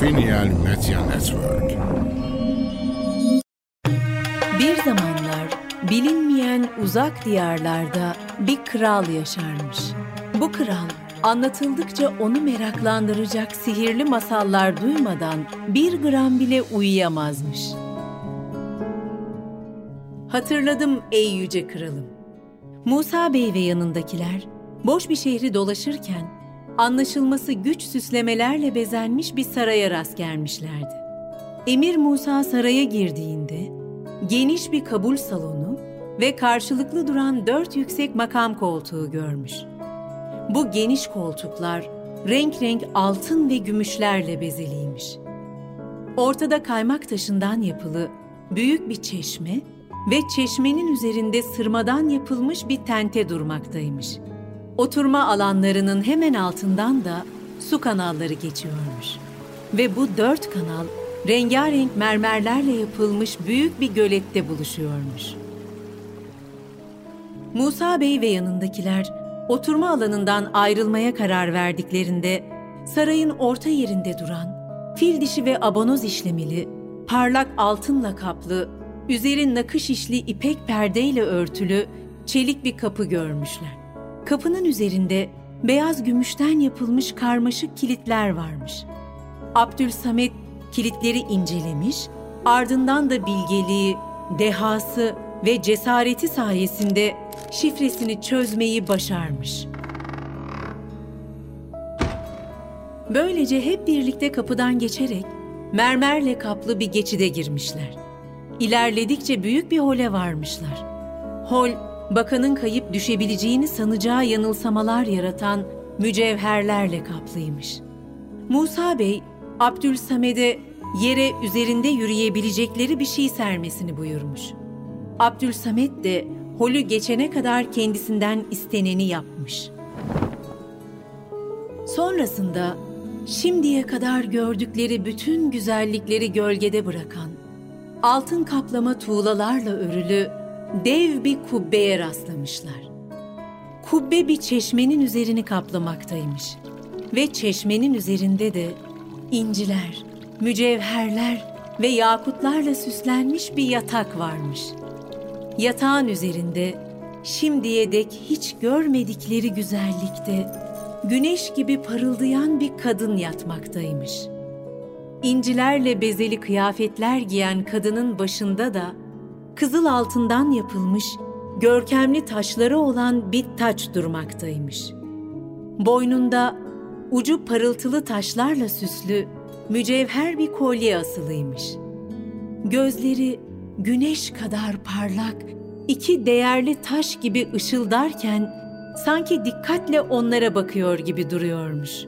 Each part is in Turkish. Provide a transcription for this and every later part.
Finial Media Network. Bir zamanlar bilinmeyen uzak diyarlarda bir kral yaşarmış. Bu kral anlatıldıkça onu meraklandıracak sihirli masallar duymadan bir gram bile uyuyamazmış. Hatırladım ey yüce kralım. Musa Bey ve yanındakiler boş bir şehri dolaşırken anlaşılması güç süslemelerle bezenmiş bir saraya rast gelmişlerdi. Emir Musa saraya girdiğinde geniş bir kabul salonu ve karşılıklı duran dört yüksek makam koltuğu görmüş. Bu geniş koltuklar renk renk altın ve gümüşlerle bezeliymiş. Ortada kaymak taşından yapılı büyük bir çeşme ve çeşmenin üzerinde sırmadan yapılmış bir tente durmaktaymış. Oturma alanlarının hemen altından da su kanalları geçiyormuş. Ve bu dört kanal rengarenk mermerlerle yapılmış büyük bir gölette buluşuyormuş. Musa Bey ve yanındakiler oturma alanından ayrılmaya karar verdiklerinde sarayın orta yerinde duran, fil dişi ve abonoz işlemeli, parlak altınla kaplı, üzeri nakış işli ipek perdeyle örtülü çelik bir kapı görmüşler. Kapının üzerinde beyaz gümüşten yapılmış karmaşık kilitler varmış. Abdülsamet kilitleri incelemiş, ardından da bilgeliği, dehası ve cesareti sayesinde şifresini çözmeyi başarmış. Böylece hep birlikte kapıdan geçerek mermerle kaplı bir geçide girmişler. İlerledikçe büyük bir hole varmışlar. Hol bakanın kayıp düşebileceğini sanacağı yanılsamalar yaratan mücevherlerle kaplıymış. Musa Bey, Abdülsamed'e yere üzerinde yürüyebilecekleri bir şey sermesini buyurmuş. Abdülsamet de holü geçene kadar kendisinden isteneni yapmış. Sonrasında şimdiye kadar gördükleri bütün güzellikleri gölgede bırakan, altın kaplama tuğlalarla örülü dev bir kubbeye rastlamışlar. Kubbe bir çeşmenin üzerini kaplamaktaymış ve çeşmenin üzerinde de inciler, mücevherler ve yakutlarla süslenmiş bir yatak varmış. Yatağın üzerinde şimdiye dek hiç görmedikleri güzellikte güneş gibi parıldayan bir kadın yatmaktaymış. İncilerle bezeli kıyafetler giyen kadının başında da kızıl altından yapılmış görkemli taşları olan bir taç durmaktaymış. Boynunda ucu parıltılı taşlarla süslü mücevher bir kolye asılıymış. Gözleri güneş kadar parlak, iki değerli taş gibi ışıldarken sanki dikkatle onlara bakıyor gibi duruyormuş.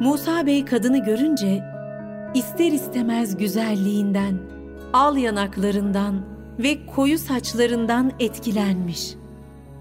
Musa Bey kadını görünce ister istemez güzelliğinden, al yanaklarından, ve koyu saçlarından etkilenmiş.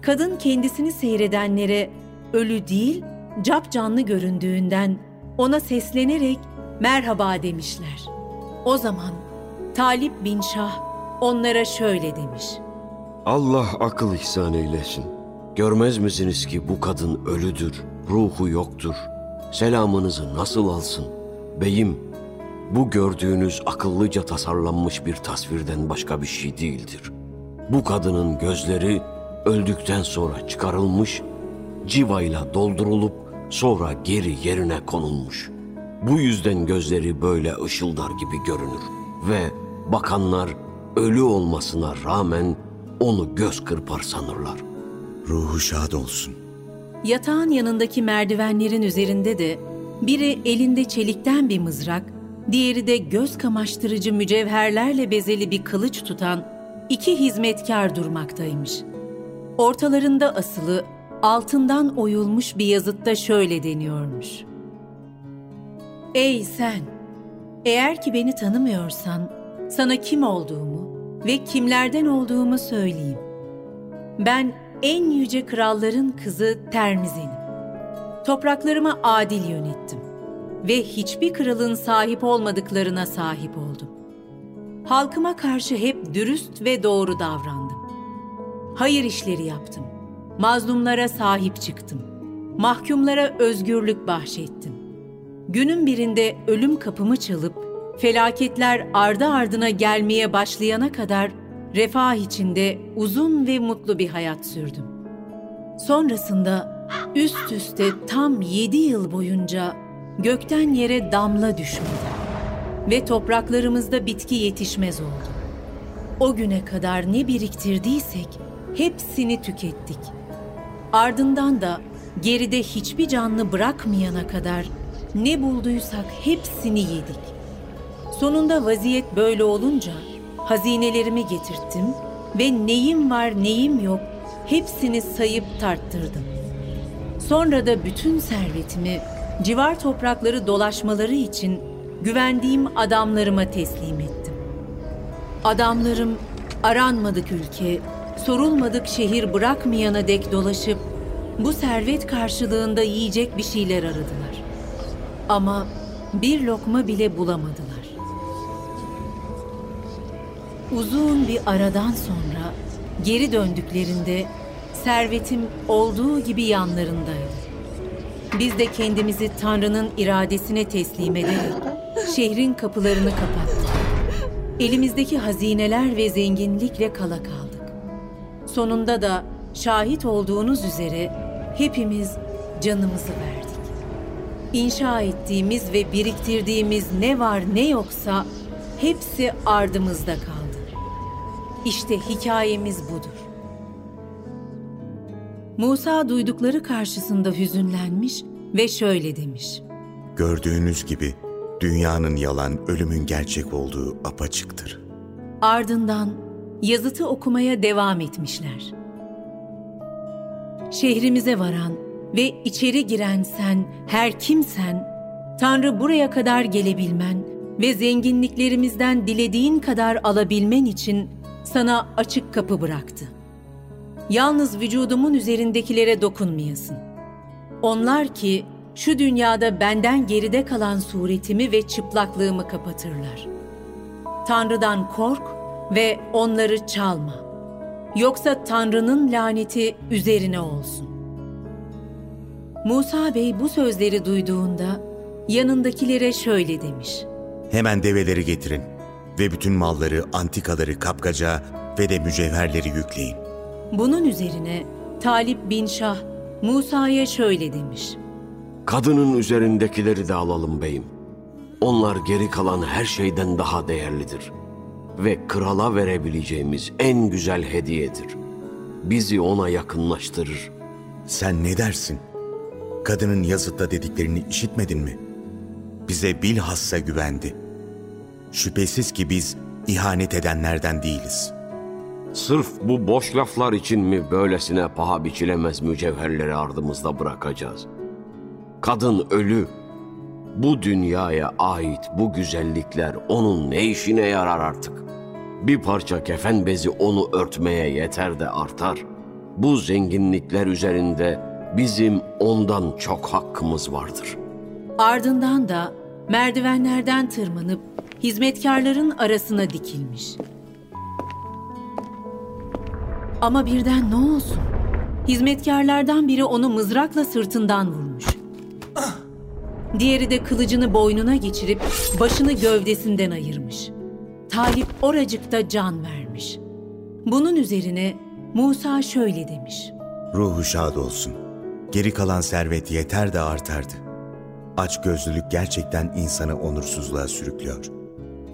Kadın kendisini seyredenlere ölü değil, cap canlı göründüğünden ona seslenerek merhaba demişler. O zaman Talip bin Şah onlara şöyle demiş. Allah akıl ihsan eylesin. Görmez misiniz ki bu kadın ölüdür, ruhu yoktur. Selamınızı nasıl alsın? Beyim, bu gördüğünüz akıllıca tasarlanmış bir tasvirden başka bir şey değildir. Bu kadının gözleri öldükten sonra çıkarılmış, civayla doldurulup sonra geri yerine konulmuş. Bu yüzden gözleri böyle ışıldar gibi görünür ve bakanlar ölü olmasına rağmen onu göz kırpar sanırlar. Ruhu şad olsun. Yatağın yanındaki merdivenlerin üzerinde de biri elinde çelikten bir mızrak, diğeri de göz kamaştırıcı mücevherlerle bezeli bir kılıç tutan iki hizmetkar durmaktaymış. Ortalarında asılı, altından oyulmuş bir yazıtta şöyle deniyormuş. Ey sen! Eğer ki beni tanımıyorsan, sana kim olduğumu ve kimlerden olduğumu söyleyeyim. Ben en yüce kralların kızı Termizen'im. Topraklarımı adil yönettim ve hiçbir kralın sahip olmadıklarına sahip oldum. Halkıma karşı hep dürüst ve doğru davrandım. Hayır işleri yaptım. Mazlumlara sahip çıktım. Mahkumlara özgürlük bahşettim. günün birinde ölüm kapımı çalıp felaketler ardı ardına gelmeye başlayana kadar refah içinde uzun ve mutlu bir hayat sürdüm. Sonrasında üst üste tam yedi yıl boyunca gökten yere damla düşmedi ve topraklarımızda bitki yetişmez oldu. O güne kadar ne biriktirdiysek hepsini tükettik. Ardından da geride hiçbir canlı bırakmayana kadar ne bulduysak hepsini yedik. Sonunda vaziyet böyle olunca hazinelerimi getirttim ve neyim var neyim yok hepsini sayıp tarttırdım. Sonra da bütün servetimi civar toprakları dolaşmaları için güvendiğim adamlarıma teslim ettim. Adamlarım aranmadık ülke, sorulmadık şehir bırakmayana dek dolaşıp bu servet karşılığında yiyecek bir şeyler aradılar. Ama bir lokma bile bulamadılar. Uzun bir aradan sonra geri döndüklerinde servetim olduğu gibi yanlarındaydı. Biz de kendimizi Tanrı'nın iradesine teslim ederek şehrin kapılarını kapattık. Elimizdeki hazineler ve zenginlikle kala kaldık. Sonunda da şahit olduğunuz üzere hepimiz canımızı verdik. İnşa ettiğimiz ve biriktirdiğimiz ne var ne yoksa hepsi ardımızda kaldı. İşte hikayemiz budur. Musa duydukları karşısında hüzünlenmiş ve şöyle demiş. Gördüğünüz gibi dünyanın yalan, ölümün gerçek olduğu apaçıktır. Ardından yazıtı okumaya devam etmişler. Şehrimize varan ve içeri giren sen, her kimsen, Tanrı buraya kadar gelebilmen ve zenginliklerimizden dilediğin kadar alabilmen için sana açık kapı bıraktı. Yalnız vücudumun üzerindekilere dokunmayasın. Onlar ki şu dünyada benden geride kalan suretimi ve çıplaklığımı kapatırlar. Tanrı'dan kork ve onları çalma. Yoksa Tanrı'nın laneti üzerine olsun. Musa Bey bu sözleri duyduğunda yanındakilere şöyle demiş. Hemen develeri getirin ve bütün malları, antikaları, kapkaca ve de mücevherleri yükleyin. Bunun üzerine Talip bin Şah Musa'ya şöyle demiş. Kadının üzerindekileri de alalım beyim. Onlar geri kalan her şeyden daha değerlidir. Ve krala verebileceğimiz en güzel hediyedir. Bizi ona yakınlaştırır. Sen ne dersin? Kadının yazıtta dediklerini işitmedin mi? Bize bilhassa güvendi. Şüphesiz ki biz ihanet edenlerden değiliz. Sırf bu boş laflar için mi böylesine paha biçilemez mücevherleri ardımızda bırakacağız? Kadın ölü. Bu dünyaya ait bu güzellikler onun ne işine yarar artık? Bir parça kefen bezi onu örtmeye yeter de artar. Bu zenginlikler üzerinde bizim ondan çok hakkımız vardır. Ardından da merdivenlerden tırmanıp hizmetkarların arasına dikilmiş. Ama birden ne olsun? Hizmetkarlardan biri onu mızrakla sırtından vurmuş. Diğeri de kılıcını boynuna geçirip başını gövdesinden ayırmış. Talip oracıkta can vermiş. Bunun üzerine Musa şöyle demiş. Ruhu şad olsun. Geri kalan servet yeter de artardı. Aç gözlülük gerçekten insanı onursuzluğa sürüklüyor.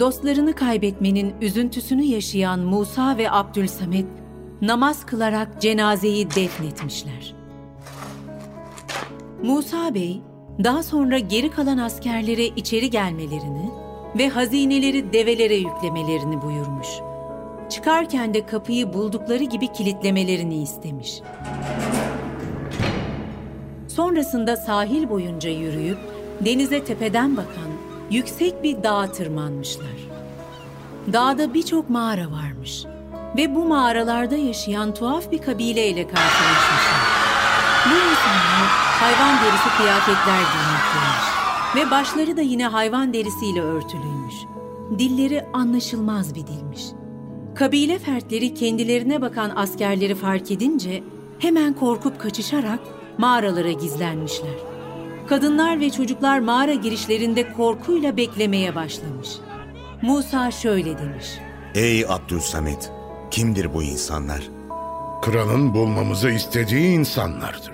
Dostlarını kaybetmenin üzüntüsünü yaşayan Musa ve Abdülsamet namaz kılarak cenazeyi defnetmişler. Musa Bey daha sonra geri kalan askerlere içeri gelmelerini ve hazineleri develere yüklemelerini buyurmuş. Çıkarken de kapıyı buldukları gibi kilitlemelerini istemiş. Sonrasında sahil boyunca yürüyüp denize tepeden bakan yüksek bir dağa tırmanmışlar. Dağda birçok mağara varmış ve bu mağaralarda yaşayan tuhaf bir kabileyle karşılaşmışlar. Bu insanlar hayvan derisi kıyafetler giymektemiş ve başları da yine hayvan derisiyle örtülüymüş. Dilleri anlaşılmaz bir dilmiş. Kabile fertleri kendilerine bakan askerleri fark edince hemen korkup kaçışarak mağaralara gizlenmişler. Kadınlar ve çocuklar mağara girişlerinde korkuyla beklemeye başlamış. Musa şöyle demiş. Ey Abdülsamet, kimdir bu insanlar? Kralın bulmamızı istediği insanlardır.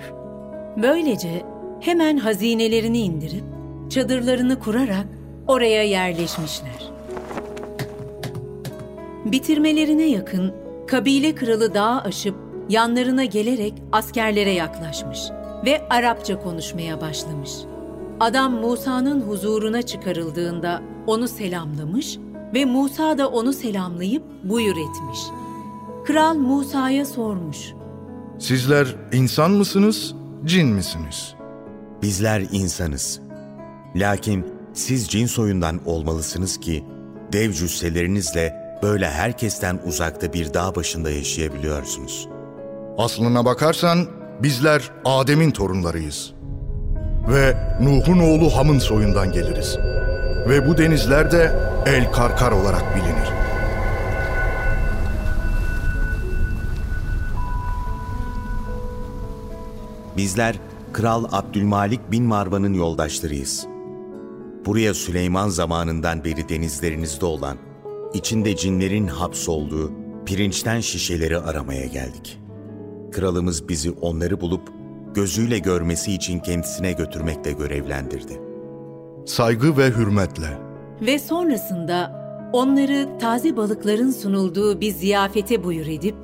Böylece hemen hazinelerini indirip çadırlarını kurarak oraya yerleşmişler. Bitirmelerine yakın kabile kralı dağı aşıp yanlarına gelerek askerlere yaklaşmış ve Arapça konuşmaya başlamış. Adam Musa'nın huzuruna çıkarıldığında onu selamlamış ve Musa da onu selamlayıp buyur etmiş. Kral Musa'ya sormuş. Sizler insan mısınız, cin misiniz? Bizler insanız. Lakin siz cin soyundan olmalısınız ki dev cüsselerinizle böyle herkesten uzakta bir dağ başında yaşayabiliyorsunuz. Aslına bakarsan bizler Adem'in torunlarıyız. Ve Nuh'un oğlu Ham'ın soyundan geliriz. Ve bu denizler de El Karkar olarak bilinir. Bizler Kral Abdülmalik bin Marvan'ın yoldaşlarıyız. Buraya Süleyman zamanından beri denizlerinizde olan, içinde cinlerin hapsolduğu pirinçten şişeleri aramaya geldik. Kralımız bizi onları bulup gözüyle görmesi için kendisine götürmekle görevlendirdi. Saygı ve hürmetle. Ve sonrasında onları taze balıkların sunulduğu bir ziyafete buyur edip,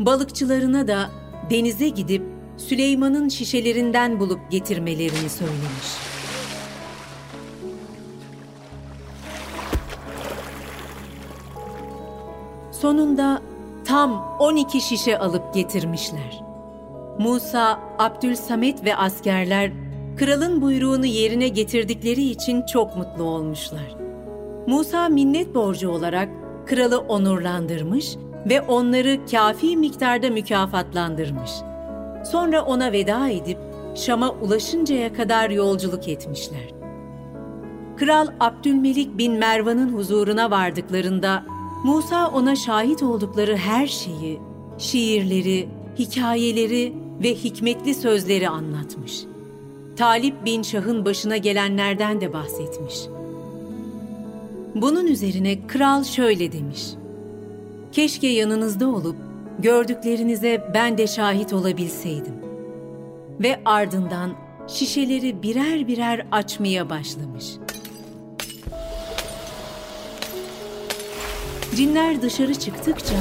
balıkçılarına da denize gidip Süleyman'ın şişelerinden bulup getirmelerini söylemiş. Sonunda tam 12 şişe alıp getirmişler. Musa, Abdülsamet ve askerler kralın buyruğunu yerine getirdikleri için çok mutlu olmuşlar. Musa minnet borcu olarak kralı onurlandırmış ve onları kafi miktarda mükafatlandırmış. Sonra ona veda edip Şam'a ulaşıncaya kadar yolculuk etmişler. Kral Abdülmelik bin Mervan'ın huzuruna vardıklarında Musa ona şahit oldukları her şeyi, şiirleri, hikayeleri ve hikmetli sözleri anlatmış. Talip bin Şah'ın başına gelenlerden de bahsetmiş. Bunun üzerine kral şöyle demiş. Keşke yanınızda olup gördüklerinize ben de şahit olabilseydim. Ve ardından şişeleri birer birer açmaya başlamış.'' Cinler dışarı çıktıkça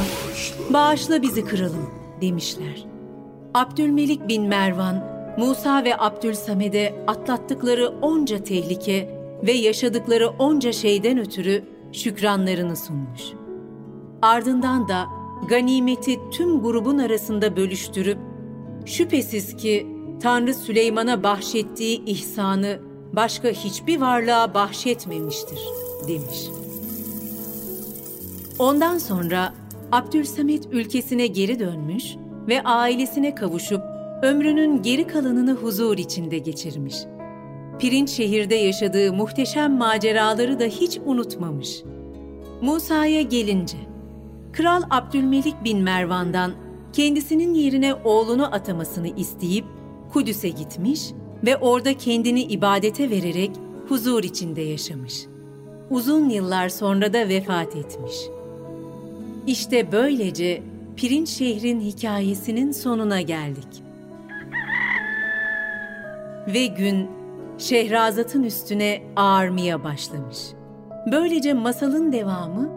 bağışla bizi kralım demişler. Abdülmelik bin Mervan, Musa ve Abdülsamed'e atlattıkları onca tehlike ve yaşadıkları onca şeyden ötürü şükranlarını sunmuş. Ardından da ganimeti tüm grubun arasında bölüştürüp, şüphesiz ki Tanrı Süleyman'a bahşettiği ihsanı başka hiçbir varlığa bahşetmemiştir demiş.'' Ondan sonra Abdülsamet ülkesine geri dönmüş ve ailesine kavuşup ömrünün geri kalanını huzur içinde geçirmiş. Pirinç şehirde yaşadığı muhteşem maceraları da hiç unutmamış. Musa'ya gelince, Kral Abdülmelik bin Mervan'dan kendisinin yerine oğlunu atamasını isteyip Kudüs'e gitmiş ve orada kendini ibadete vererek huzur içinde yaşamış. Uzun yıllar sonra da vefat etmiş.'' İşte böylece Pirinç şehrin hikayesinin sonuna geldik. Ve gün Şehrazat'ın üstüne ağarmaya başlamış. Böylece masalın devamı